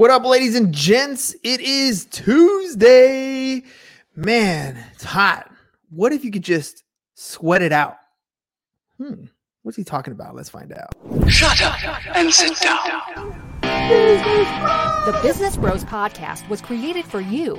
What up, ladies and gents? It is Tuesday. Man, it's hot. What if you could just sweat it out? Hmm, what's he talking about? Let's find out. Shut up and sit down. The Business Bros Podcast was created for you.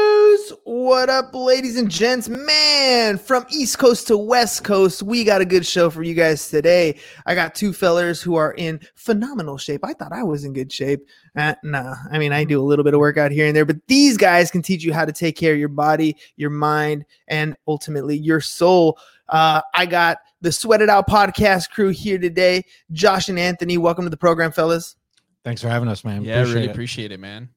What up, ladies and gents? Man, from East Coast to West Coast, we got a good show for you guys today. I got two fellers who are in phenomenal shape. I thought I was in good shape. Uh, nah, I mean, I do a little bit of workout here and there, but these guys can teach you how to take care of your body, your mind, and ultimately your soul. Uh, I got the Sweat It Out podcast crew here today. Josh and Anthony, welcome to the program, fellas. Thanks for having us, man. Yeah, I really appreciate it, man.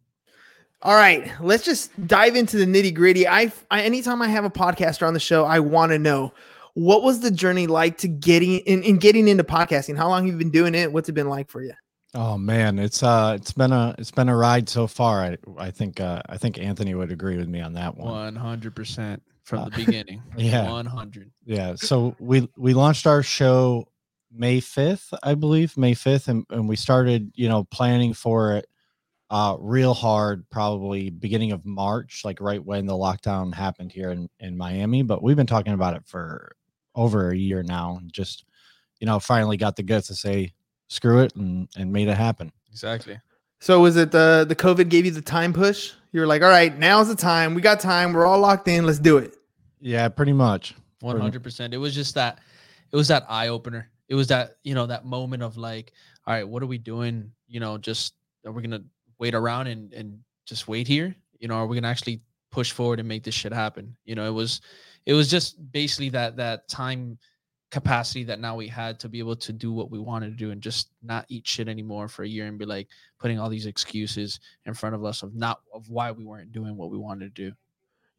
All right, let's just dive into the nitty gritty. I, I anytime I have a podcaster on the show, I want to know what was the journey like to getting in, in getting into podcasting. How long have you been doing it? What's it been like for you? Oh man, it's uh, it's been a it's been a ride so far. I I think uh, I think Anthony would agree with me on that one. One hundred percent from the beginning. yeah, one hundred. Yeah. So we we launched our show May fifth, I believe, May fifth, and and we started you know planning for it uh, real hard probably beginning of March, like right when the lockdown happened here in, in Miami. But we've been talking about it for over a year now and just, you know, finally got the guts to say, screw it and, and made it happen. Exactly. So was it the the COVID gave you the time push? You were like, all right, now's the time. We got time. We're all locked in. Let's do it. Yeah, pretty much. One hundred percent. It was just that. It was that eye opener. It was that you know that moment of like, all right, what are we doing? You know, just are we gonna wait around and and just wait here? You know, are we gonna actually push forward and make this shit happen? You know, it was it was just basically that that time capacity that now we had to be able to do what we wanted to do and just not eat shit anymore for a year and be like putting all these excuses in front of us of not of why we weren't doing what we wanted to do.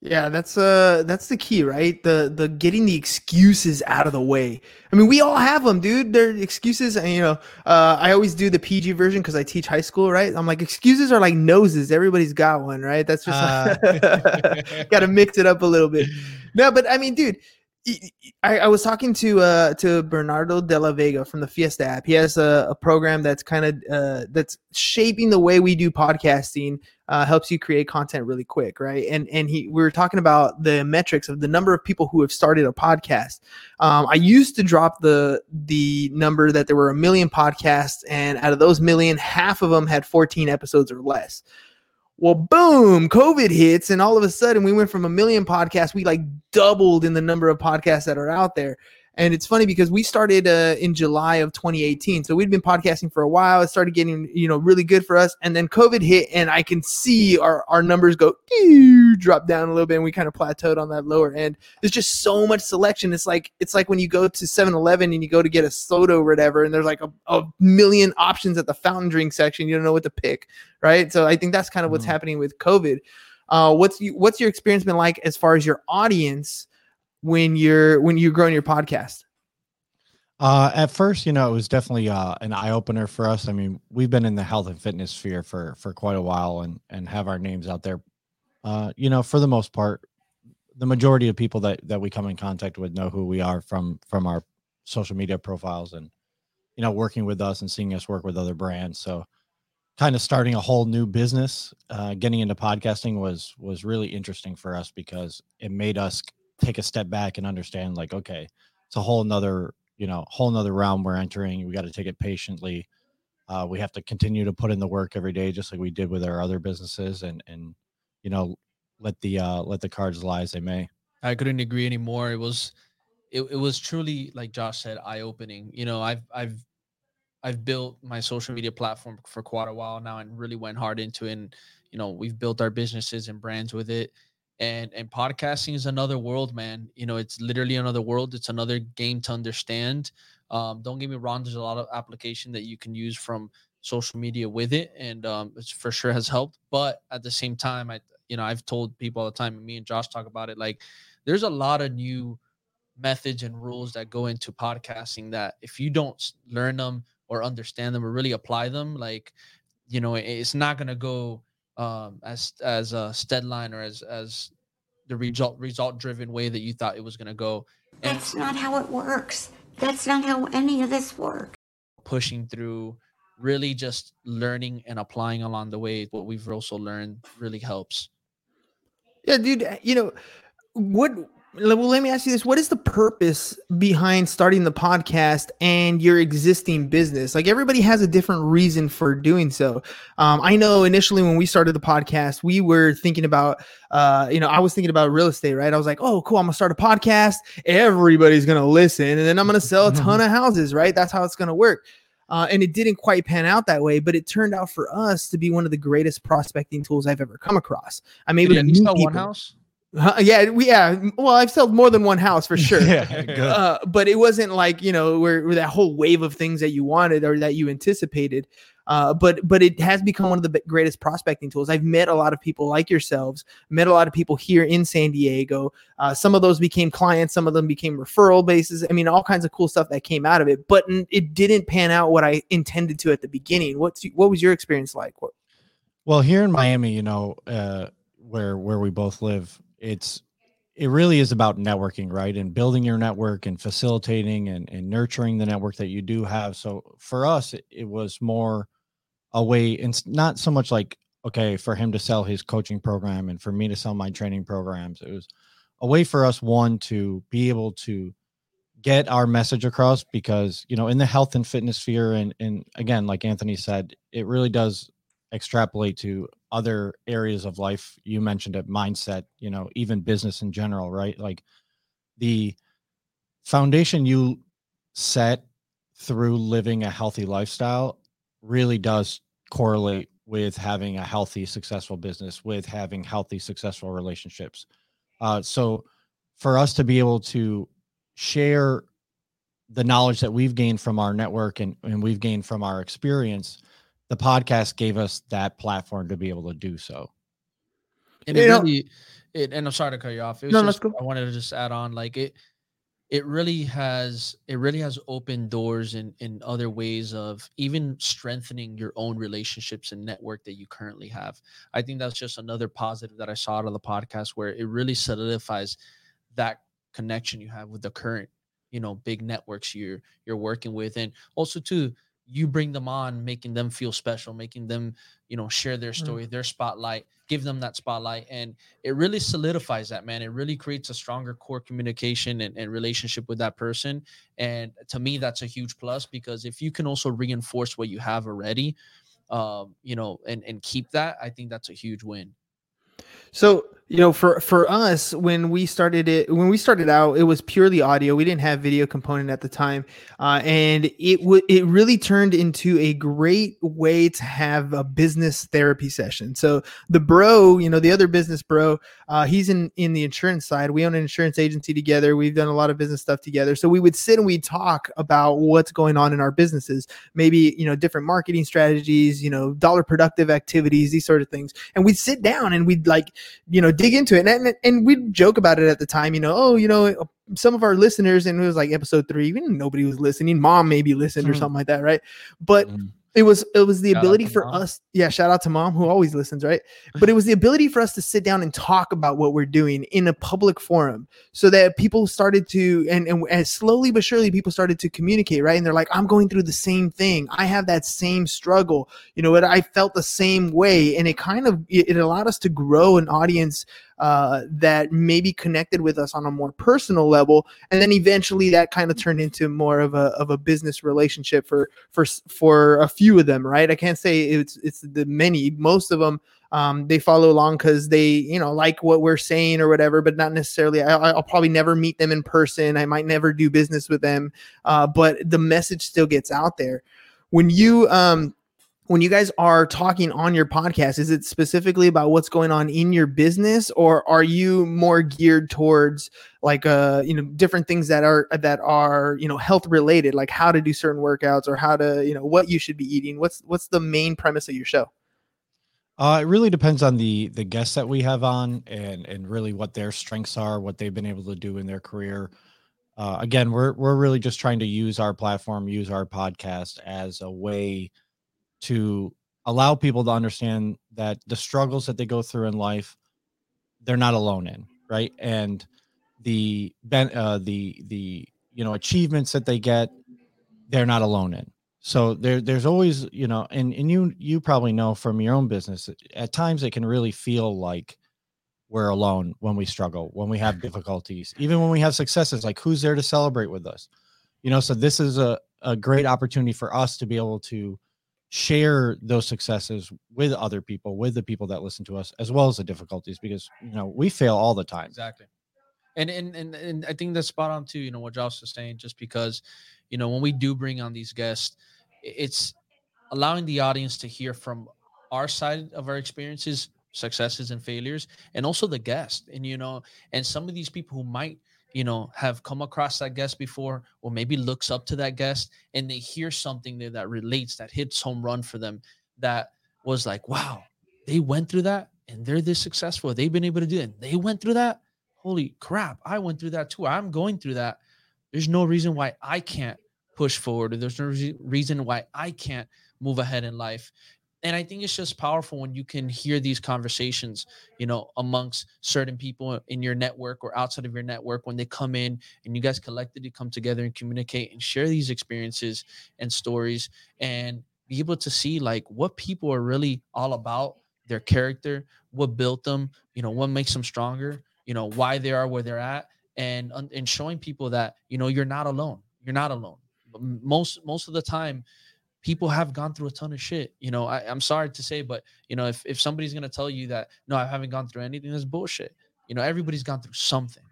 Yeah, that's uh that's the key, right? The the getting the excuses out of the way. I mean, we all have them, dude. They're excuses, and you know, uh, I always do the PG version because I teach high school, right? I'm like, excuses are like noses. Everybody's got one, right? That's just uh. got to mix it up a little bit. No, but I mean, dude, I, I, was talking to uh, to Bernardo de la Vega from the Fiesta app. He has a, a program that's kind of uh, that's shaping the way we do podcasting. Uh, helps you create content really quick, right? And and he we were talking about the metrics of the number of people who have started a podcast. Um, I used to drop the the number that there were a million podcasts, and out of those million, half of them had 14 episodes or less. Well, boom, COVID hits, and all of a sudden we went from a million podcasts, we like doubled in the number of podcasts that are out there. And it's funny because we started uh, in July of 2018. So we'd been podcasting for a while. It started getting, you know, really good for us. And then COVID hit and I can see our, our numbers go drop down a little bit and we kind of plateaued on that lower end. There's just so much selection. It's like it's like when you go to 7-Eleven and you go to get a soda or whatever and there's like a, a million options at the fountain drink section. You don't know what to pick, right? So I think that's kind of what's mm. happening with COVID. Uh, what's you, what's your experience been like as far as your audience when you're when you're growing your podcast? Uh, at first, you know, it was definitely uh, an eye opener for us. I mean, we've been in the health and fitness sphere for for quite a while, and and have our names out there. Uh, you know, for the most part, the majority of people that that we come in contact with know who we are from from our social media profiles, and you know, working with us and seeing us work with other brands. So, kind of starting a whole new business, uh, getting into podcasting was was really interesting for us because it made us take a step back and understand like okay it's a whole nother you know whole nother realm we're entering we got to take it patiently uh, we have to continue to put in the work every day just like we did with our other businesses and and you know let the uh let the cards lie as they may. I couldn't agree anymore it was it, it was truly like josh said eye-opening you know i've i've i've built my social media platform for quite a while now and really went hard into it and you know we've built our businesses and brands with it and and podcasting is another world man. You know it's literally another world. It's another game to understand. Um, don't get me wrong there's a lot of application that you can use from social media with it and um, it's for sure has helped but at the same time i you know i've told people all the time me and josh talk about it like there's a lot of new methods and rules that go into podcasting that if you don't learn them or understand them or really apply them like you know it's not going to go um as as a steadline or as as the result result driven way that you thought it was going to go and That's not how it works. That's not how any of this works. pushing through really just learning and applying along the way what we've also learned really helps Yeah, dude. You know what? Well, let me ask you this: What is the purpose behind starting the podcast and your existing business? Like everybody has a different reason for doing so. Um, I know initially when we started the podcast, we were thinking about, uh, you know, I was thinking about real estate, right? I was like, oh, cool, I'm gonna start a podcast. Everybody's gonna listen, and then I'm gonna sell a ton of houses, right? That's how it's gonna work. Uh, and it didn't quite pan out that way, but it turned out for us to be one of the greatest prospecting tools I've ever come across. I'm able Did to you meet sell one house Huh, yeah, we yeah. Well, I've sold more than one house for sure. yeah. Uh, but it wasn't like you know where, where that whole wave of things that you wanted or that you anticipated. Uh, but but it has become one of the greatest prospecting tools. I've met a lot of people like yourselves. Met a lot of people here in San Diego. Uh, some of those became clients. Some of them became referral bases. I mean, all kinds of cool stuff that came out of it. But it didn't pan out what I intended to at the beginning. What's what was your experience like? What, Well, here in Miami, you know, uh, where where we both live, it's it really is about networking, right? And building your network and facilitating and, and nurturing the network that you do have. So for us, it, it was more a way, and not so much like okay for him to sell his coaching program and for me to sell my training programs. It was a way for us one to be able to get our message across because you know in the health and fitness sphere and and again like anthony said it really does extrapolate to other areas of life. You mentioned it mindset you know even business in general right? Like the foundation you set through living a healthy lifestyle really does correlate with having a healthy successful business with having healthy successful relationships. Uh, so for us to be able to share the knowledge that we've gained from our network and, and we've gained from our experience the podcast gave us that platform to be able to do so. And it really it, and i'm sorry to cut you off. It was No, just, let's go. i wanted to just add on like it it really has it really has opened doors in in other ways of even strengthening your own relationships and network that you currently have. I think that's just another positive that i saw out of the podcast where it really solidifies that connection you have with the current you know big networks you're you're working with. And also too you bring them on making them feel special making them you know share their story their spotlight give them that spotlight and it really solidifies that man. It really creates a stronger core communication and, and relationship with that person and to me that's a huge plus because if you can also reinforce what you have already um you know and and keep that i think that's a huge win. So you know, for for us, when we started it, when we started out, it was purely audio. We didn't have video component at the time, uh, and it would it really turned into a great way to have a business therapy session. So the bro, you know, the other business bro, uh, he's in in the insurance side. We own an insurance agency together. We've done a lot of business stuff together. So we would sit and we'd talk about what's going on in our businesses, maybe you know different marketing strategies, you know, dollar productive activities, these sort of things, and we'd sit down and we'd like you know dig into it and, and we'd joke about it at the time you know oh you know some of our listeners and it was like episode three even nobody was listening mom maybe listened or Mhm. something like that right but Mhm. It was it was the Shout ability for mom. us yeah shout out to mom who always listens right? But it was the ability for us to sit down and talk about what we're doing in a public forum so that people started to and, and as slowly but surely people started to communicate right? And they're like i'm going through the same thing. I have that same struggle. You know what? I felt the same way. And it kind of it, it allowed us to grow an audience uh, that maybe connected with us on a more personal level and then eventually that kind of turned into more of a of a business relationship for for for a few of them right? I can't say it's it's the many most of them um, they follow along because they you know like what we're saying or whatever but not necessarily I, i'll probably never meet them in person i might never do business with them uh, but the message still gets out there. When you um when you guys are talking on your podcast is it specifically about what's going on in your business or are you more geared towards like uh you know different things that are that are you know health related like how to do certain workouts or how to you know what you should be eating what's what's the main premise of your show Uh, it really depends on the the guests that we have on, and and really what their strengths are, what they've been able to do in their career. uh, again, we're we're really just trying to use our platform, use our podcast as a way to allow people to understand that the struggles that they go through in life, they're not alone in, right? And the ben, uh, the the you know achievements that they get, they're not alone in. So there there's always you know, and and you you probably know from your own business, at times it can really feel like we're alone when we struggle, when we have difficulties, even when we have successes. Like, who's there to celebrate with us? You know, so this is a, a great opportunity for us to be able to share those successes with other people, with the people that listen to us, as well as the difficulties, because you know we fail all the time. Exactly. And and and, and I think that's spot on too. You know what Josh was saying, just because, you know, when we do bring on these guests, it's allowing the audience to hear from our side of our experiences successes and failures and also the guest and you know and some of these people who might you know have come across that guest before or maybe looks up to that guest and they hear something there that relates that hits home run for them that was like wow they went through that and they're this successful. They've been able to do it. They went through that? Holy crap i went through that too. I'm going through that. There's no reason why i can't push forward or there's no re- reason why i can't move ahead in life and i think it's just powerful when you can hear these conversations you know amongst certain people in your network or outside of your network when they come in and you guys collectively come together and communicate and share these experiences and stories and be able to see like what people are really all about their character what built them you know what makes them stronger you know why they are where they're at and and showing people that you know you're not alone you're not alone. Most most of the time people have gone through a ton of shit. You know, I, am sorry to say, but you know, if, if somebody's gonna tell you that no, I haven't gone through anything, that's bullshit. You know, everybody's gone through something,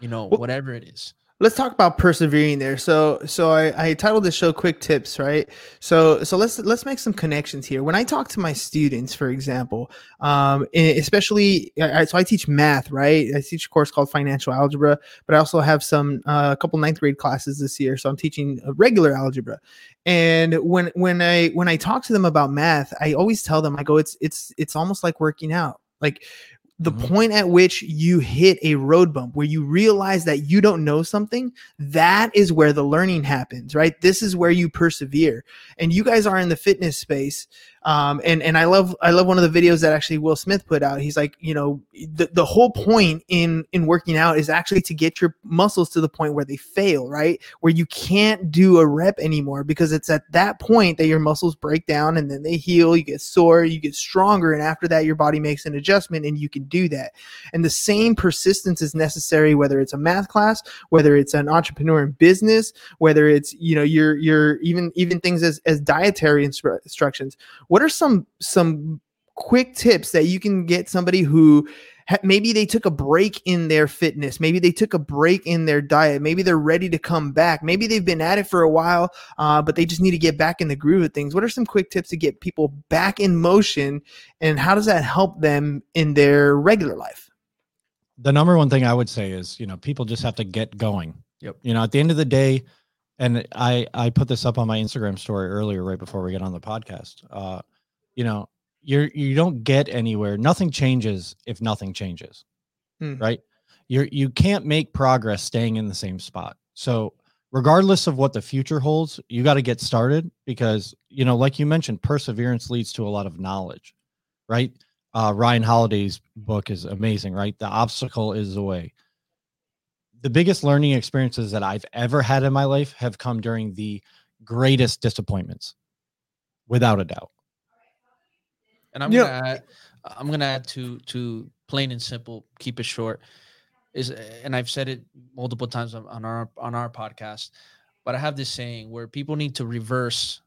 you know, well, whatever it is let's talk about persevering there. So, so I, I titled the show "Quick Tips," right? So, so let's let's make some connections here. When I talk to my students, for example, um, especially, so I teach math, right? I teach a course called Financial Algebra, but I also have some uh, a couple ninth grade classes this year, so I'm teaching regular algebra. And when when I when I talk to them about math, I always tell them, I go, it's it's it's almost like working out. Like the mm-hmm. point at which you hit a road bump where you realize that you don't know something that is where the learning happens right this is where you persevere and you guys are in the fitness space um, and and I love I love one of the videos that actually Will Smith put out. He's like, you know, the, the whole point in in working out is actually to get your muscles to the point where they fail, right? Where you can't do a rep anymore because it's at that point that your muscles break down and then they heal. You get sore, you get stronger, and after that, your body makes an adjustment and you can do that. And the same persistence is necessary whether it's a math class, whether it's an entrepreneur in business, whether it's you know your your even even things as as dietary instru- instructions what are some some quick tips that you can get somebody who ha- maybe they took a break in their fitness maybe they took a break in their diet maybe they're ready to come back maybe they've been at it for a while uh, but they just need to get back in the groove of things. What are some quick tips to get people back in motion and how does that help them in their regular life? The number one thing i would say is you know people just have to get going. Yep. You know at the end of the day and I I put this up on my Instagram story earlier, right before we get on the podcast. Uh, you know, you're you don't get anywhere. Nothing changes if nothing changes, hmm. right? You're you can't make progress staying in the same spot. So regardless of what the future holds, you got to get started because you know, like you mentioned, perseverance leads to a lot of knowledge, right? Uh, Ryan Holiday's book is amazing, right? The obstacle is the way the biggest learning experiences that I've ever had in my life have come during the greatest disappointments, without a doubt. And I'm gonna add, I'm gonna add to to plain and simple, keep it short. Is and I've said it multiple times on, on our on our podcast, but I have this saying where people need to reverse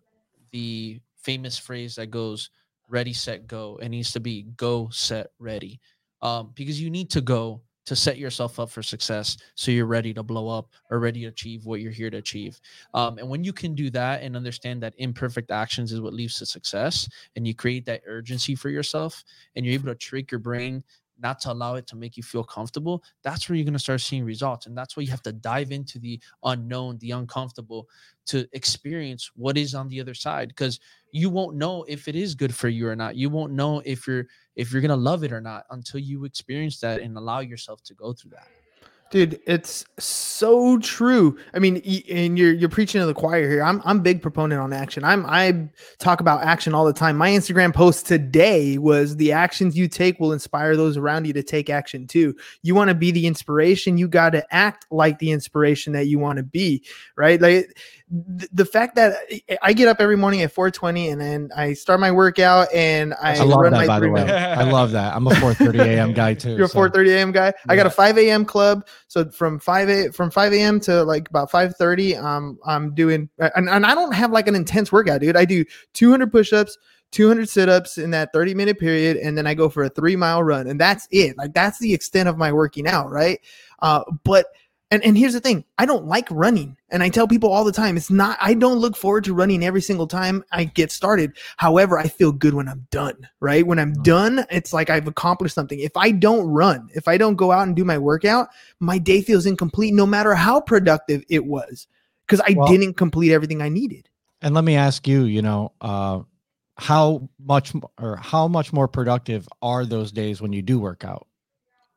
the famous phrase that goes ready set go it needs to be go set ready um, because you need to go to set yourself up for success so you're ready to blow up or ready to achieve what you're here to achieve um, and when you can do that and understand that imperfect actions is what leads to success and you create that urgency for yourself and you're able to trick your brain not to allow it to make you feel comfortable, that's where you're going to start seeing results. And that's why you have to dive into the unknown, the uncomfortable to experience what is on the other side because you won't know if it is good for you or not. You won't know if you're if you're to love it or not until you experience that and allow yourself to go through that. Dude, it's so true. I mean, and you're you're preaching to the choir here. I'm I'm big proponent on action. I'm I talk about action all the time. My Instagram post today was the actions you take will inspire those around you to take action too. You want to be the inspiration, you got to act like the inspiration that you want to be, right? Like th- the fact that I get up every morning at 4:20 and then I start my workout and I, I love run that, my by the way. I love that. I'm a 4:30 a.m. guy too. You're a 4:30 a.m. guy. I got a 5 a.m. club, so from 5 a from 5 a.m. to like about 5:30, um, I'm doing, and, and I don't have like an intense workout, dude. I do 200 push-ups, 200 sit-ups in that 30 minute period, and then I go for a three mile run, and that's it. Like that's the extent of my working out, right? Uh, but and and here's the thing, I don't like running, and I tell people all the time, it's not. I don't look forward to running every single time I get started. However, I feel good when I'm done, right? When I'm done, it's like I've accomplished something. If I don't run, if I don't go out and do my workout, my day feels incomplete no matter how productive it was because I Well- didn't complete everything I needed. And let me ask you, you know, uh, how much or how much more productive are those days when you do work out?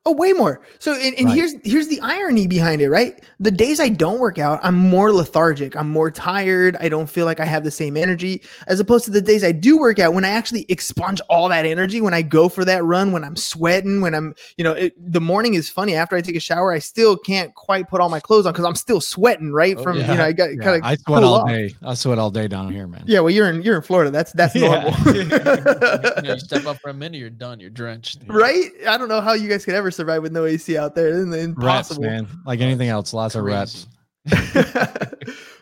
Oh, way more. So, and, and Right. here's here's the irony behind it, right? The days I don't work out, I'm more lethargic. I'm more tired. I don't feel like I have the same energy as opposed to the days I do work out when I actually expunge all that energy. When I go for that run, when I'm sweating, when I'm, you know, it, the morning is funny. After I take a shower, I still can't quite put all my clothes on because I'm still sweating, right? Oh, From yeah. you know, I got Yeah, kind of I sweat all day. I sweat all day down here, man. Yeah, well, you're in you're in Florida. That's that's Yeah. normal. you, know, you step up for a minute, you're done. You're drenched. right? I don't know how you guys could ever survive with no AC out there. It's Reps, impossible. man. Like anything else, lots of reps.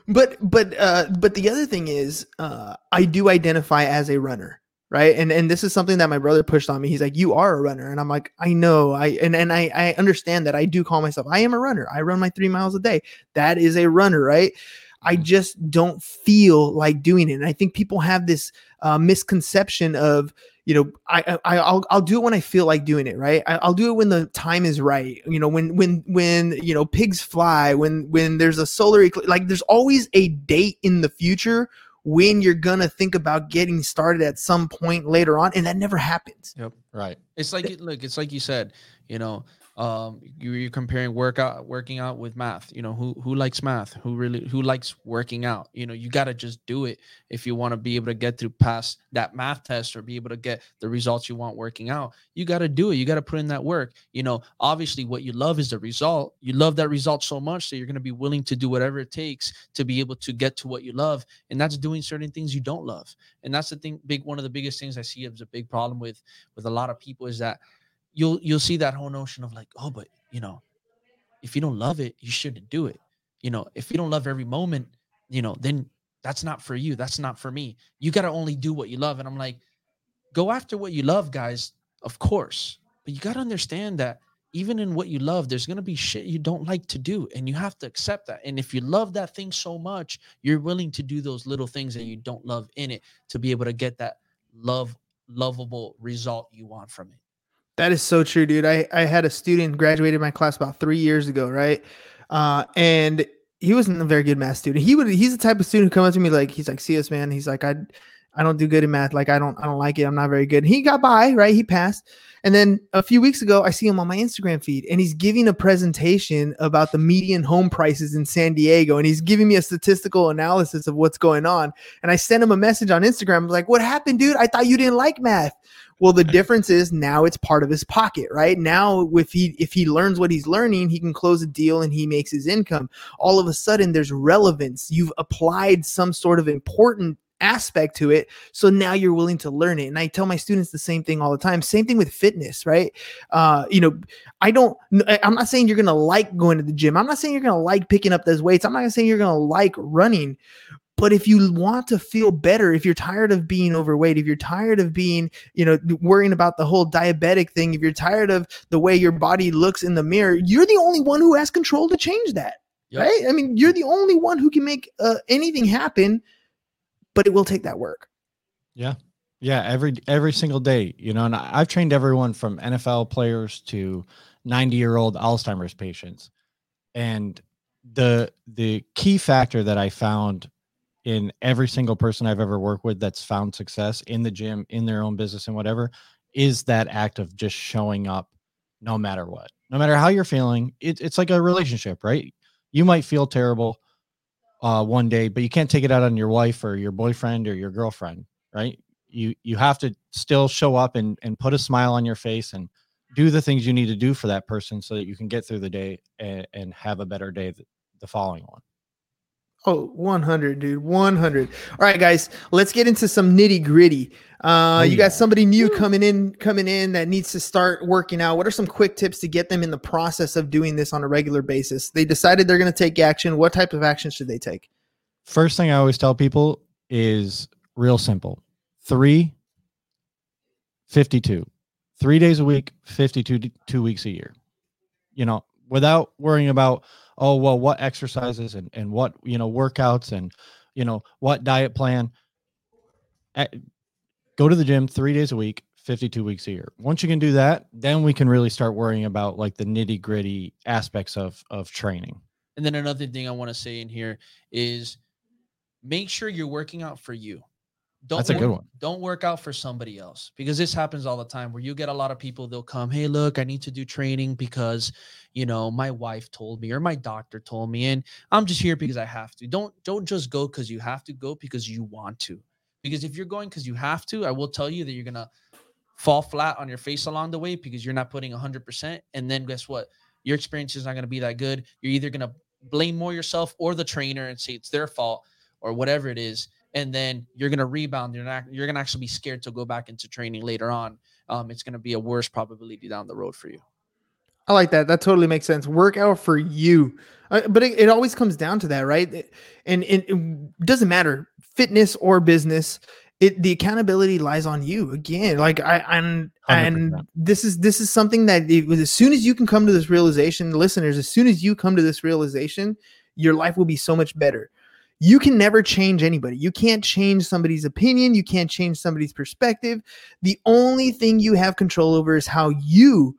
But but uh but the other thing is uh I do identify as a runner right? And and this is something that my brother pushed on me. He's like you are a runner. And I'm like I know. I and and I I understand that. I do call myself I am a runner. I run my 3 miles a day. That is a runner right? I just don't feel like doing it. And I think people have this uh misconception of you know I, I I'll I'll do it when I feel like doing it right I, I'll do it when the time is right you know when when when you know pigs fly when when there's a solar eclipse like there's always a date in the future when you're gonna think about getting started at some point later on and that never happens Yep. Right. It's like look, it's like you said, you know, um, you, you're comparing workout, working out with math. You know, who who likes math? Who really who likes working out? You know, you got to just do it if you want to be able to get through past that math test or be able to get the results you want working out. You got to do it. You got to put in that work. You know, obviously, what you love is the result. You love that result so much that you're going to be willing to do whatever it takes to be able to get to what you love, and that's doing certain things you don't love. And that's the thing. Big one of the biggest things I see as a big problem with with a lot of people is that you'll you'll see that whole notion of like oh but you know if you don't love it you shouldn't do it. You know if you don't love every moment you know then that's not for you that's not for me. You got to only do what you love and i'm like go after what you love guys of course but you got to understand that even in what you love there's to be shit you don't like to do and you have to accept that and if you love that thing so much you're willing to do those little things that you don't love in it to be able to get that love lovable result you want from it That is so true, dude. I, I had a student graduated my class about three years ago, right? Uh, and he wasn't a very good math student. He would he's the type of student who come up to me like he's like, see us, man. He's like, I I don't do good in math. Like I don't I don't like it. I'm not very good. And he got by, right? He passed. And then a few weeks ago, I see him on my Instagram feed and he's giving a presentation about the median home prices in San Diego. And he's giving me a statistical analysis of what's going on. And I sent him a message on Instagram. I like, what happened, dude? I thought you didn't like math. Well, the difference is now it's part of his pocket, right? Now, if he if he learns what he's learning, he can close a deal and he makes his income. All of a sudden, there's relevance. You've applied some sort of important aspect to it, so now you're willing to learn it. And I tell my students the same thing all the time. Same thing with fitness, right? Uh, you know, I don't. I'm not saying you're gonna like going to the gym. I'm not saying you're gonna like picking up those weights. I'm not saying you're gonna like running. But if you want to feel better, if you're tired of being overweight, if you're tired of being, you know, worrying about the whole diabetic thing, if you're tired of the way your body looks in the mirror, you're the only one who has control to change that. Yep. Right? I mean, you're the only one who can make uh, anything happen, but it will take that work. Yeah. Yeah. Every every single day, you know, and I've trained everyone from NFL players to 90 year old Alzheimer's patients. And the the key factor that I found in every single person I've ever worked with that's found success in the gym, in their own business and whatever, is that act of just showing up no matter what. no matter how you're feeling, it, it's like a relationship, right? You might feel terrible uh, one day, but you can't take it out on your wife or your boyfriend or your girlfriend, right? You you have to still show up and and put a smile on your face and do the things you need to do for that person so that you can get through the day and, and have a better day the, the following one. Oh, 100, dude. 100. All right, guys, let's get into some nitty gritty. Uh, Oh, you yeah. got somebody new coming in, coming in that needs to start working out. What are some quick tips to get them in the process of doing this on a regular basis? They decided they're going to take action. What type of action should they take? First thing I always tell people is real simple. Three, 52. Three days a week, 52 two weeks a year. You know, without worrying about, oh, well, what exercises and, and what, you know, workouts and, you know, what diet plan. Eh, Go to the gym three days a week, 52 weeks a year. Once you can do that, then we can really start worrying about like the nitty gritty aspects of of training. And then another thing I want to say in here is make sure you're working out for you. Don't That's a work- good one. Don't work out for somebody else because this happens all the time where you get a lot of people they'll come, "Hey, look, I need to do training because, you know, my wife told me or my doctor told me and I'm just here because I have to." Don't don't just go cuz you have to go because you want to. Because if you're going cuz you have to, I will tell you that you're going to fall flat on your face along the way because you're not putting 100% and then guess what? Your experience is not going to be that good. You're either going to blame more yourself or the trainer and say it's their fault or whatever it is and then you're going to rebound you're not you're going to actually be scared to go back into training later on um, it's going to be a worse probability down the road for you I like that. That totally makes sense. Work out for you. Uh, but it, it always comes down to that, right? It- And, and it doesn't matter fitness or business. It the accountability lies on you again. Like I and and this is this is something that it, was as soon as you can come to this realization, listeners, as soon as you come to this realization, your life will be so much better. You can never change anybody. You can't change somebody's opinion. You can't change somebody's perspective. The only thing you have control over is how you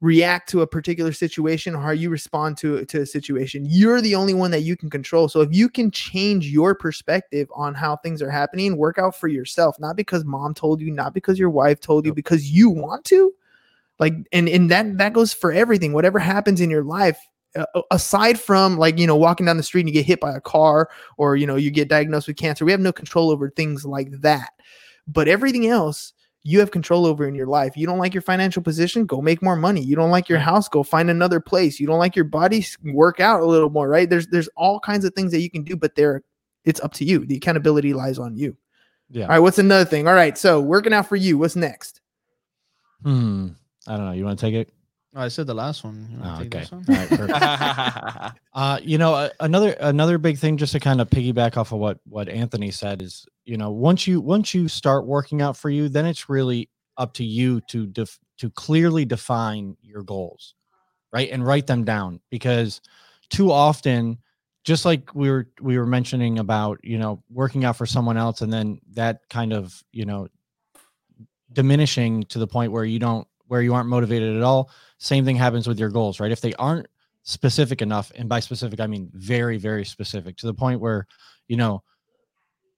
react to a particular situation or how you respond to to a situation. You're the only one that you can control. So if you can change your perspective on how things are happening, work out for yourself, not because mom told you, not because your wife told you, because you want to. Like and and that that goes for everything. Whatever happens in your life, aside from like you know walking down the street and you get hit by a car or you know you get diagnosed with cancer, we have no control over things like that. But everything else you have control over in your life. You don't like your financial position, go make more money. You don't like your house, go find another place. You don't like your body, work out a little more, right? There's there's all kinds of things that you can do, but there it's up to you. The accountability lies on you. Yeah. All right, what's another thing? All right, so working out for you. What's next? Hmm. I don't know. You want to take it? Oh, i said the last one You Oh, okay. one? All right, perfect. Uh, you know, a- another another big thing, just to kind of piggyback off of what what Anthony said, is you know once you once you start working out for you, then it's really up to you to def- to clearly define your goals, right, and write them down because too often, just like we were we were mentioning about you know working out for someone else, and then that kind of you know diminishing to the point where you don't where you aren't motivated at all. Same thing happens with your goals, right? If they aren't specific enough and by specific i mean very very specific to the point where you know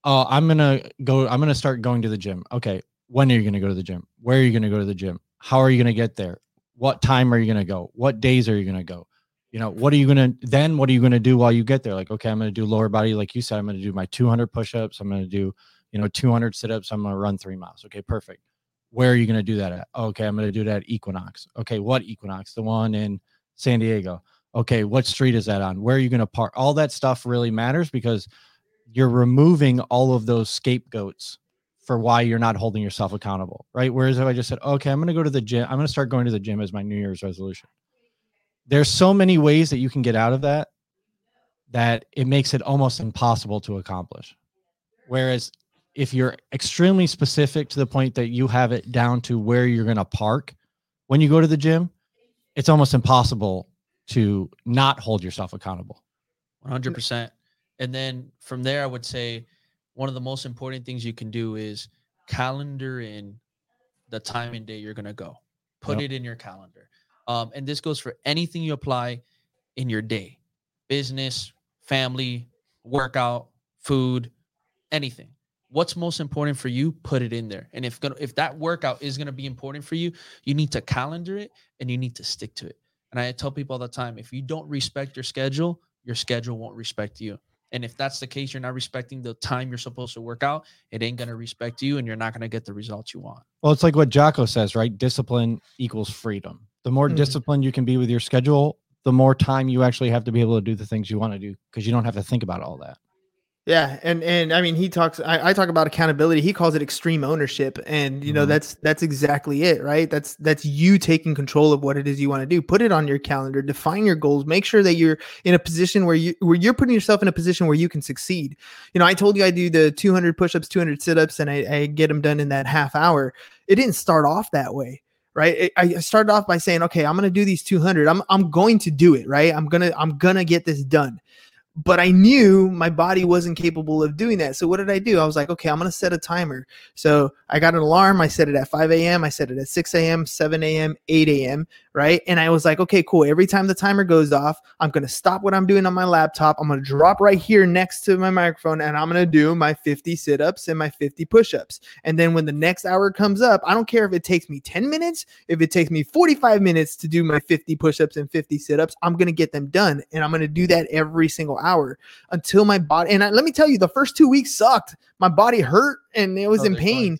oh i'm gonna go i'm gonna start going to the gym. Okay when are you gonna go to the gym? Where are you gonna go to the gym? How are you gonna get there? What time are you gonna go? What days are you gonna go? You know what are you gonna then what are you gonna do while you get there? Like okay i'm gonna do lower body like you said i'm gonna do my 200 push-ups i'm gonna do you know 200 sit-ups i'm gonna run three miles. Okay perfect where are you gonna do that at okay i'm gonna do that at equinox okay what equinox the one in san diego okay, what street is that on? Where are you going to park? All that stuff really matters because you're removing all of those scapegoats for why you're not holding yourself accountable, right? Whereas if I just said, okay, I'm going to go to the gym, I'm going to start going to the gym as my New Year's resolution. There's so many ways that you can get out of that that it makes it almost impossible to accomplish. Whereas if you're extremely specific to the point that you have it down to where you're going to park when you go to the gym, it's almost impossible to not hold yourself accountable. 100% and then from there i would say one of the most important things you can do is calendar in the time and day you're going to go. Put Yep. it in your calendar. Um, and this goes for anything you apply in your day. Business family workout food anything what's most important for you put it in there and if gonna if that workout is going to be important for you you need to calendar it and you need to stick to it And I tell people all the time if you don't respect your schedule, your schedule won't respect you. And if that's the case, you're not respecting the time you're supposed to work out, it ain't going to respect you and you're not going to get the results you want. Well, it's like what Jocko says, right? Discipline equals freedom. The more Mhm. disciplined you can be with your schedule, the more time you actually have to be able to do the things you want to do because you don't have to think about all that. Yeah, and and I mean, he talks. I, I talk about accountability. He calls it extreme ownership, and you know Mhm. that's that's exactly it, right? That's that's you taking control of what it is you want to do. Put it on your calendar. Define your goals. Make sure that you're in a position where you where you're putting yourself in a position where you can succeed. You know, I told you I do the 200 push-ups, 200 sit-ups, and I, I get them done in that half hour. It didn't start off that way right i I started off by saying okay i'm going to do these 200 i'm i'm going to do it right i'm going to i'm going to get this done but I knew my body wasn't capable of doing that. So what did I do? I was like, okay, I'm gonna set a timer. So I got an alarm. I set it at 5 a.m. I set it at 6 a.m., 7 a.m., 8 a.m. Right. And I was like, okay, cool. Every time the timer goes off, I'm gonna stop what I'm doing on my laptop. I'm gonna drop right here next to my microphone and I'm gonna do my 50 sit-ups and my 50 push-ups. And then when the next hour comes up, I don't care if it takes me 10 minutes, if it takes me 45 minutes to do my 50 push-ups and 50 sit-ups, I'm gonna get them done. And I'm gonna do that every single hour until my body and I, let me tell you, the first two weeks sucked. My body hurt and it was Oh, in pain,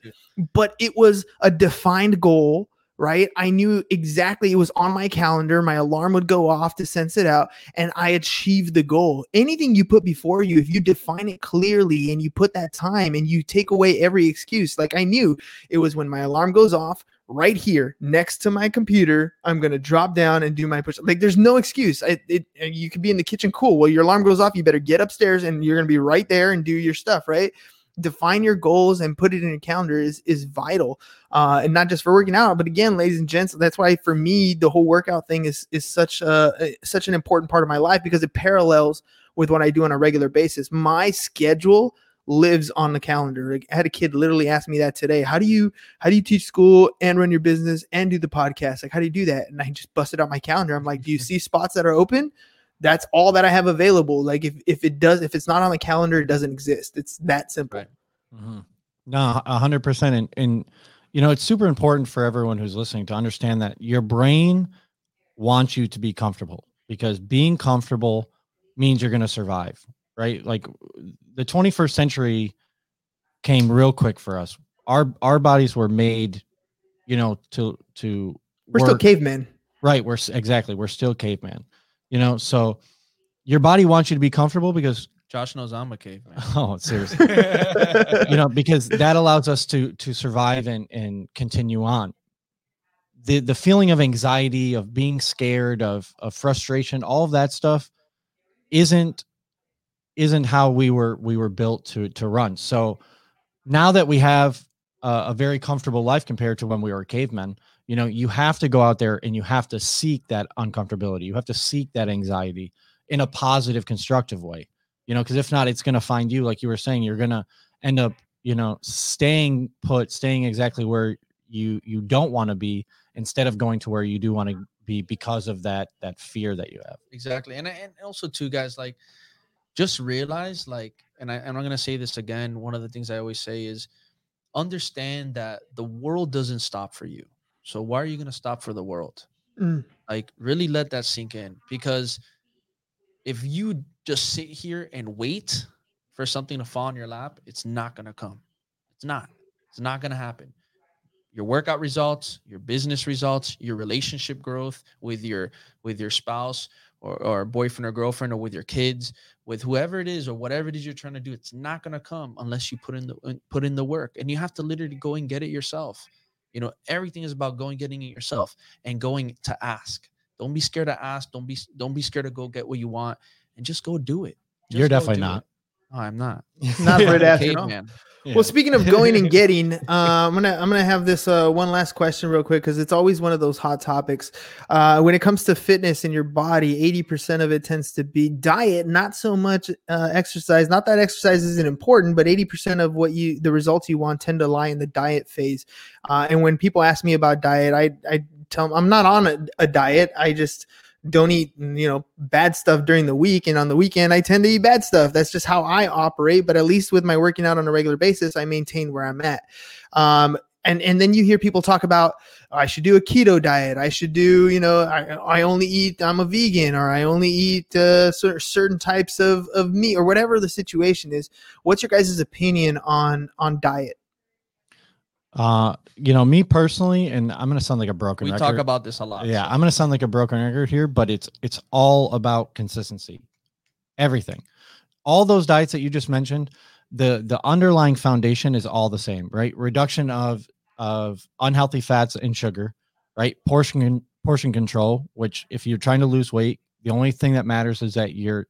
but it was a defined goal. Right. I knew exactly it was on my calendar. My alarm would go off to sense it out, and I achieved the goal. Anything you put before you, if you define it clearly and you put that time and you take away every excuse, like I knew it was when my alarm goes off right here next to my computer. I'm going to drop down and do my push. Like there's no excuse. I, it, you could be in the kitchen. Cool. Well, your alarm goes off. You better get upstairs and you're going to be right there and do your stuff. Right. Define your goals and put it in your calendar is, is vital. Uh, and not just for working out, but again, ladies and gents, that's why for me, the whole workout thing is, is such a, such an important part of my life because it parallels with what I do on a regular basis. My schedule lives on the calendar. Like, I had a kid literally ask me that today. How do you how do you teach school and run your business and do the podcast? Like how do you do that? And I just busted out my calendar. I'm like, do you see spots that are open? That's all that I have available. Like if if it does if it's not on the calendar, it doesn't exist. It's that simple. Right. Mhm. No, a hundred percent. And and you know, it's super important for everyone who's listening to understand that your brain wants you to be comfortable because being comfortable means you're going to survive, right? Like the 21st century came real quick for us. Our our bodies were made, you know, to to We're still cavemen. Right. We're exactly. We're still caveman. You know, so your body wants you to be comfortable because Josh knows I'm a caveman. oh seriously. you know, because that allows us to to survive and and continue on. The the feeling of anxiety, of being scared, of of frustration, all of that stuff isn't isn't how we were we were built to to run. So now that we have a, a very comfortable life compared to when we were cavemen, you know, you have to go out there and you have to seek that uncomfortability. You have to seek that anxiety in a positive, constructive way. You know, because if not, it's going to find you. Like you were saying, you're going to end up, you know, staying put, staying exactly where you you don't want to be, instead of going to where you do want to be because of that that fear that you have. exactly and and also too guys like just realize like and I, and i'm going to say this again one of the things i always say is understand that the world doesn't stop for you so why are you going to stop for the world? Mm. like really let that sink in because if you just sit here and wait for something to fall in your lap it's not going to come. It's not. It's not going to happen. Your workout results your business results your relationship growth with your with your spouse or, or boyfriend or girlfriend or with your kids with whoever it is or whatever it is you're trying to do it's not going to come unless you put in the put in the work. And you have to literally go and get it yourself you know everything is about going getting it yourself and going to ask don't be scared to ask don't be don't be scared to go get what you want and just go do it You're definitely not. it. Oh i'm not Not afraid to I'm a ask at all. Well, speaking of going and getting, uh, I'm gonna I'm gonna have this uh, one last question real quick because it's always one of those hot topics. Uh, when it comes to fitness in your body, 80% of it tends to be diet, not so much uh, exercise. Not that exercise isn't important, but 80% of what you the results you want tend to lie in the diet phase. Uh, and when people ask me about diet, I I tell them I'm not on a, a diet. I just don't eat you know bad stuff during the week and on the weekend i tend to eat bad stuff that's just how i operate but at least with my working out on a regular basis i maintain where i'm at um and and then you hear people talk about I should do a keto diet. I should do you know I, I only eat I'm a vegan or I only eat uh, certain types of of meat or whatever the situation is. What's your guys' opinion on on diet? Uh, you know, me personally, and I'm gonna sound like a broken We record. talk about this a lot. yeah, so- I'm gonna sound like a broken record here, but it's it's all about consistency. Everything. All those diets that you just mentioned, the the underlying foundation is all the same, right? Reduction of of unhealthy fats and sugar, right? Portion portion control, which if you're trying to lose weight, the only thing that matters is that you're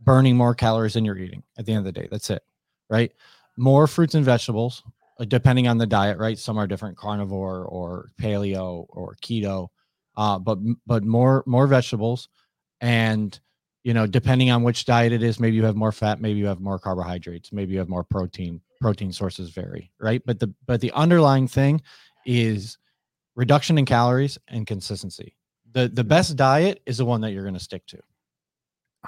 burning more calories than you're eating at the end of the day. That's it, right? More fruits and vegetables, depending on the diet, right? Some are different, carnivore or paleo or keto, uh, but but more more vegetables, and you know, depending on which diet it is, maybe you have more fat, maybe you have more carbohydrates, maybe you have more protein. Protein sources vary, right? But the but the underlying thing is reduction in calories and consistency. The the best diet is the one that you're going to stick to.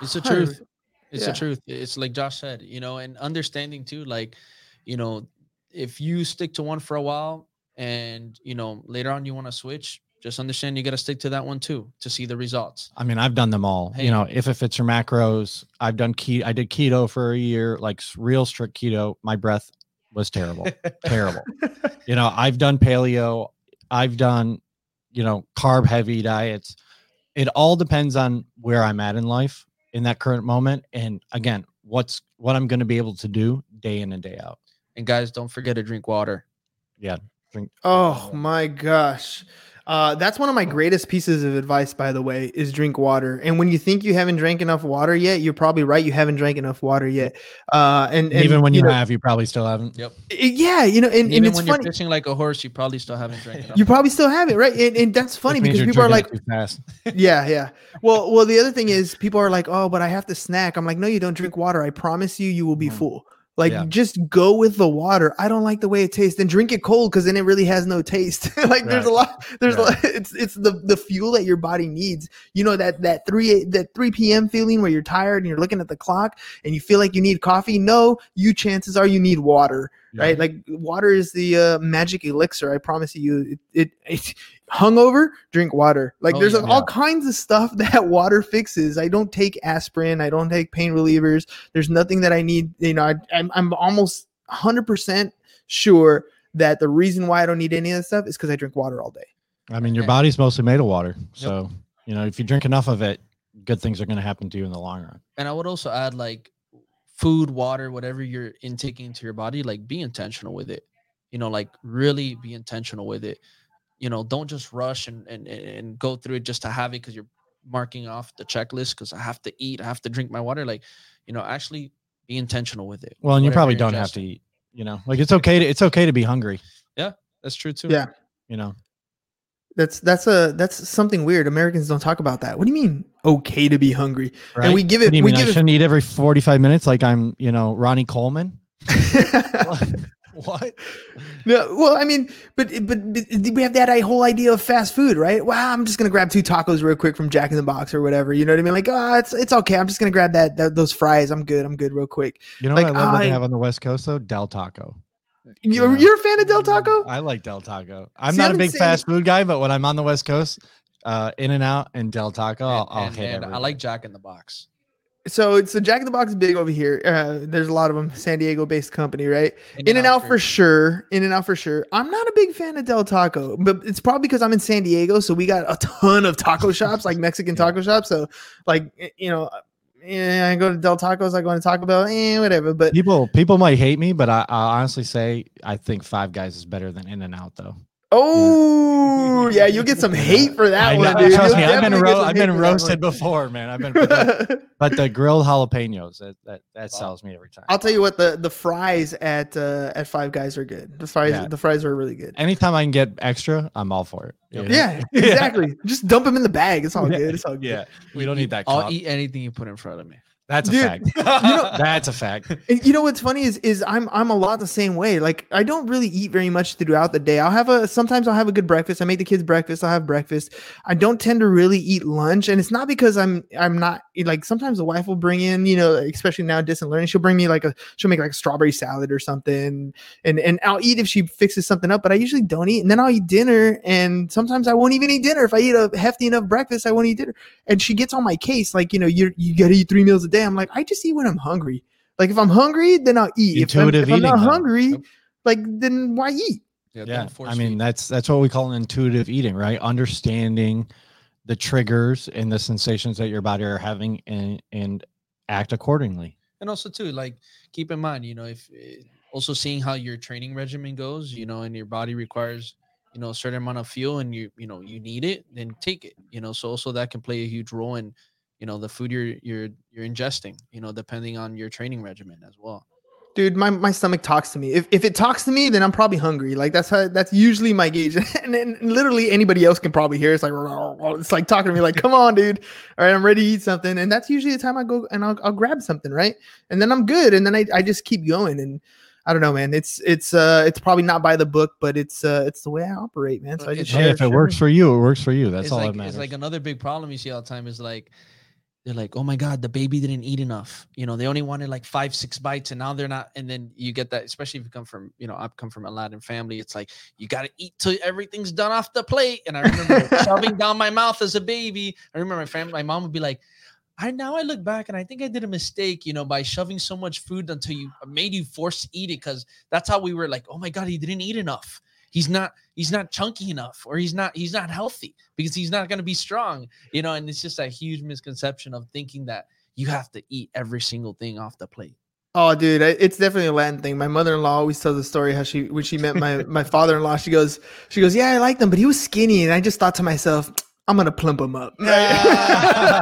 It's the truth. It's Yeah. the truth. It's like Josh said, you know, and understanding too, like, you know, if you stick to one for a while and, you know, later on you want to switch, just understand you got to stick to that one too to see the results. I mean, I've done them all. Hey. You know, if it fits your macros, I've done keto. I did keto for a year, like real strict keto. My breath was terrible, terrible. You know, I've done paleo. I've done, you know, carb heavy diets. It all depends on where I'm at in life in that current moment, and again, what's what I'm going to be able to do day in and day out. And guys, don't forget to drink water. Yeah, drink. Oh my gosh. Uh, that's one of my greatest pieces of advice, by the way, is drink water. And when you think you haven't drank enough water yet, you're probably right. You haven't drank enough water yet. Uh, and, and Even when you, know, have, you probably still haven't. Yep. yeah, you know, and, and Even it's when funny. you're fishing like a horse, you probably still haven't drank enough. You probably still have it, right? And, and that's funny because people are like, drinking it too fast. yeah, yeah. Well, well, the other thing is people are like, oh, but I have to snack. I'm like, no, you don't drink water. I promise you, you will be Mhm. full. Like, Yeah. just go with the water. I don't like the way it tastes. Then drink it cold because then it really has no taste. like, there's a lot. There's a lot. It's it's the the fuel that your body needs. You know that that three that three p.m. feeling where you're tired and you're looking at the clock and you feel like you need coffee. No, you chances are you need water Yeah. right? Like water is the uh, magic elixir. I promise you. It, it, it hungover, drink water. Like Oh, there's yeah. all kinds of stuff that water fixes. I don't take aspirin. I don't take pain relievers. There's nothing that I need. You know, I, I'm I'm almost 100 percent sure that the reason why I don't need any of that stuff is because I drink water all day. I mean, your Yeah. body's mostly made of water. So, you know, if you drink enough of it, good things are going to happen to you in the long run. and I would also add like food, water, whatever you're intaking into your body, like be intentional with it. You know, like really be intentional with it. You know, don't just rush and and, and- and go through it just to have it because you're marking off the checklist because I have to eat, I have to drink my water. Like, you know, actually be intentional with it. Well, and you probably don't have to eat, you know, like it's okay to, it's okay to be hungry, Yeah, That's true too. Yeah. you know, That's that's a that's something weird. Americans don't talk about that. What do you mean okay to be hungry? right? And we give What it do you we mean? I shouldn't eat every 45 minutes like I'm, you know, Ronnie Coleman. it what? No, well, I mean, but but but we have that uh, whole idea of fast food, right? Wow, I'm just gonna grab two tacos real quick from Jack in the Box or whatever. You know what I mean? Like, oh, it's it's okay. I'm just gonna grab that, that those fries. I'm good. I'm good, real quick. You know Like, what I love that they have on the West Coast though? Del Taco. You're, Yeah. you're a fan of Del Taco? I like Del Taco. I'm See, not a big seen- fast food guy, but when I'm on the West Coast, uh, In-N-Out and Del Taco, I'll, And, I'll and- hit and I like Jack in the Box. So it's so Jack in the Box is big over here. Uh, there's a lot of them, San Diego based company, right? In and out for sure. In and out for sure. I'm not a big fan of Del Taco, but it's probably because I'm in San Diego, so we got a ton of taco shops, like Mexican taco shops. So like you know, yeah, I go to Del Tacos, I go to Taco Bell, eh, whatever. But People people might hate me, but I, I honestly say I think Five Guys is better than In-N-Out though. Oh yeah, you'll get some hate for that I one, know- dude. trust You'll me, I've been ro- I've been roasted before, man. I've been, but the, but the grilled jalapenos that that, that sells me every time. I'll tell you what the the fries at uh, at Five Guys are good. The fries Yeah. the fries are really good. Anytime I can get extra, I'm all for it. you? Yeah, exactly. Just dump them in the bag. It's all good. It's all good. Yeah, we don't need that. I'll eat anything you put in front of me. That's a Dude, fact. You know, That's a fact. And you know what's funny is is I'm I'm a lot the same way. Like I don't really eat very much throughout the day. I'll have a sometimes I'll have a good breakfast. I make the kids breakfast. I'll have breakfast. I don't tend to really eat lunch, and it's not because I'm I'm not like sometimes the wife will bring in you know especially now distant learning she'll bring me like a she'll make like a strawberry salad or something, and and I'll eat if she fixes something up. But I usually don't eat, and then I'll eat dinner, and sometimes I won't even eat dinner if I eat a hefty enough breakfast. I won't eat dinner, and she gets on my case like you know you you got to eat three meals a day. I'm like I just eat when I'm hungry. Like if I'm hungry, then I'll eat. If I'm, Intuitive if I'm not though. hungry, Yep. like then why eat? Yeah, yeah i mean that's that's what we call an intuitive eating right understanding the triggers and the sensations that your body are having and and act accordingly. And also too like keep in mind you know if eh, also seeing how your training regimen goes you know and your body requires you know a certain amount of fuel and you you know you need it then take it you know. So also that can play a huge role in you know the food you're you're you're ingesting you know depending on your training regimen as well Dude, my, my stomach talks to me. If, if it talks to me, then I'm probably hungry. Like that's how that's usually my gauge. and then literally anybody else can probably hear. It's like it's like talking to me like, come on, dude. All right, I'm ready to eat something. And that's usually the time I go and I'll, I'll grab something, right? And then I'm good. And then I, I just keep going. And I don't know, man. It's it's uh it's probably not by the book, but it's uh it's the way I operate, man. So I just hey share- if it share works for you it works for you that's it's all like that matters it's like another big problem you see all the time is like they're like oh my god the baby didn't eat enough. You know they only wanted like five six bites and now they're not and then you get that especially if you come from you know i've come from a latin family it's like you got to eat till everything's done off the plate. And i remember shoving down my mouth as a baby. I remember my family my mom would be like I now I look back and I think I did a mistake, you know, by shoving so much food until you made you force eat it because that's how we were like, oh my god, he didn't eat enough. He's not he's not chunky enough, or he's not he's not healthy because he's not going to be strong, you know. And it's just a huge misconception of thinking that you have to eat every single thing off the plate. Oh, dude, it's definitely a Latin thing. My mother-in-law always tells the story how she when she met my my father-in-law, she goes, she goes, yeah, I liked him, but he was skinny, and I just thought to myself, I'm gonna plump him up. Yeah,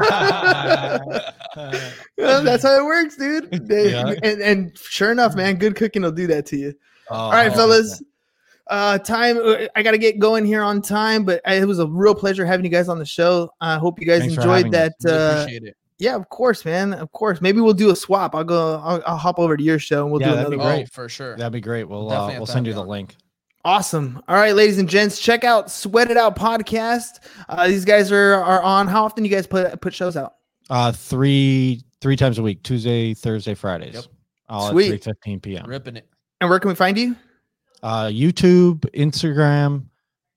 that's how it works, dude. They- Yeah. and, and sure enough, man, good cooking will do that to you. All All right, fellas. Uh, time. uh, I got to get going here on time, but I, it was a real pleasure having you guys on the show. I hope you guys Thanks enjoyed that. Really Uh, appreciate it. yeah, of course, man. Of course. Maybe we'll do a swap. I'll go. I'll, I'll hop over to your show and we'll Yeah, do that'd another be one. Oh, great. for sure. that'd be great we'll Definitely uh, we'll send you you the link Awesome. All right, ladies and gents, check out Sweat It Out podcast. Uh, these guys are are on. How often do you guys put put shows out? uh three three times a week tuesday thursday fridays Yep. all Sweet. at 3 15 p.m Ripping it. And where can we find you? Uh, YouTube, Instagram,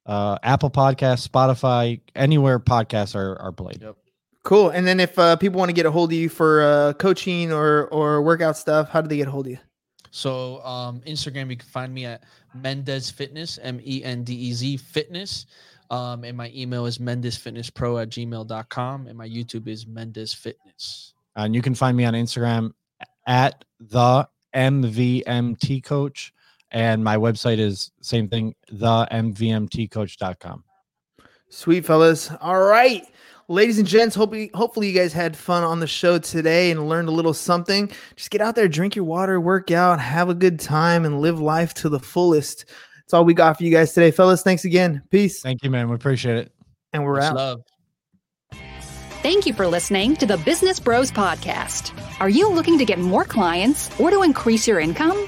uh, Apple Podcasts, Spotify, anywhere podcasts are, are played. Yep. Cool. And then if uh, people want to get a hold of you for uh, coaching or or workout stuff, how do they get a hold of you? So um, Instagram, you can find me at Mendez Fitness, M E N D E Z Fitness. Um, and my email is mendezfitnesspro at gmail.com. And my YouTube is Mendez Fitness. And you can find me on Instagram at the MVMT coach. And my website is same thing, the MVMTcoach.com. Sweet fellas. All right. Ladies and gents, hope hopefully you guys had fun on the show today and learned a little something. Just get out there, drink your water, work out, have a good time, and live life to the fullest. That's all we got for you guys today. Fellas, thanks again. Peace. Thank you, man. We appreciate it. And we're Much out. love. Thank you for listening to the Business Bros Podcast. Are you looking to get more clients or to increase your income?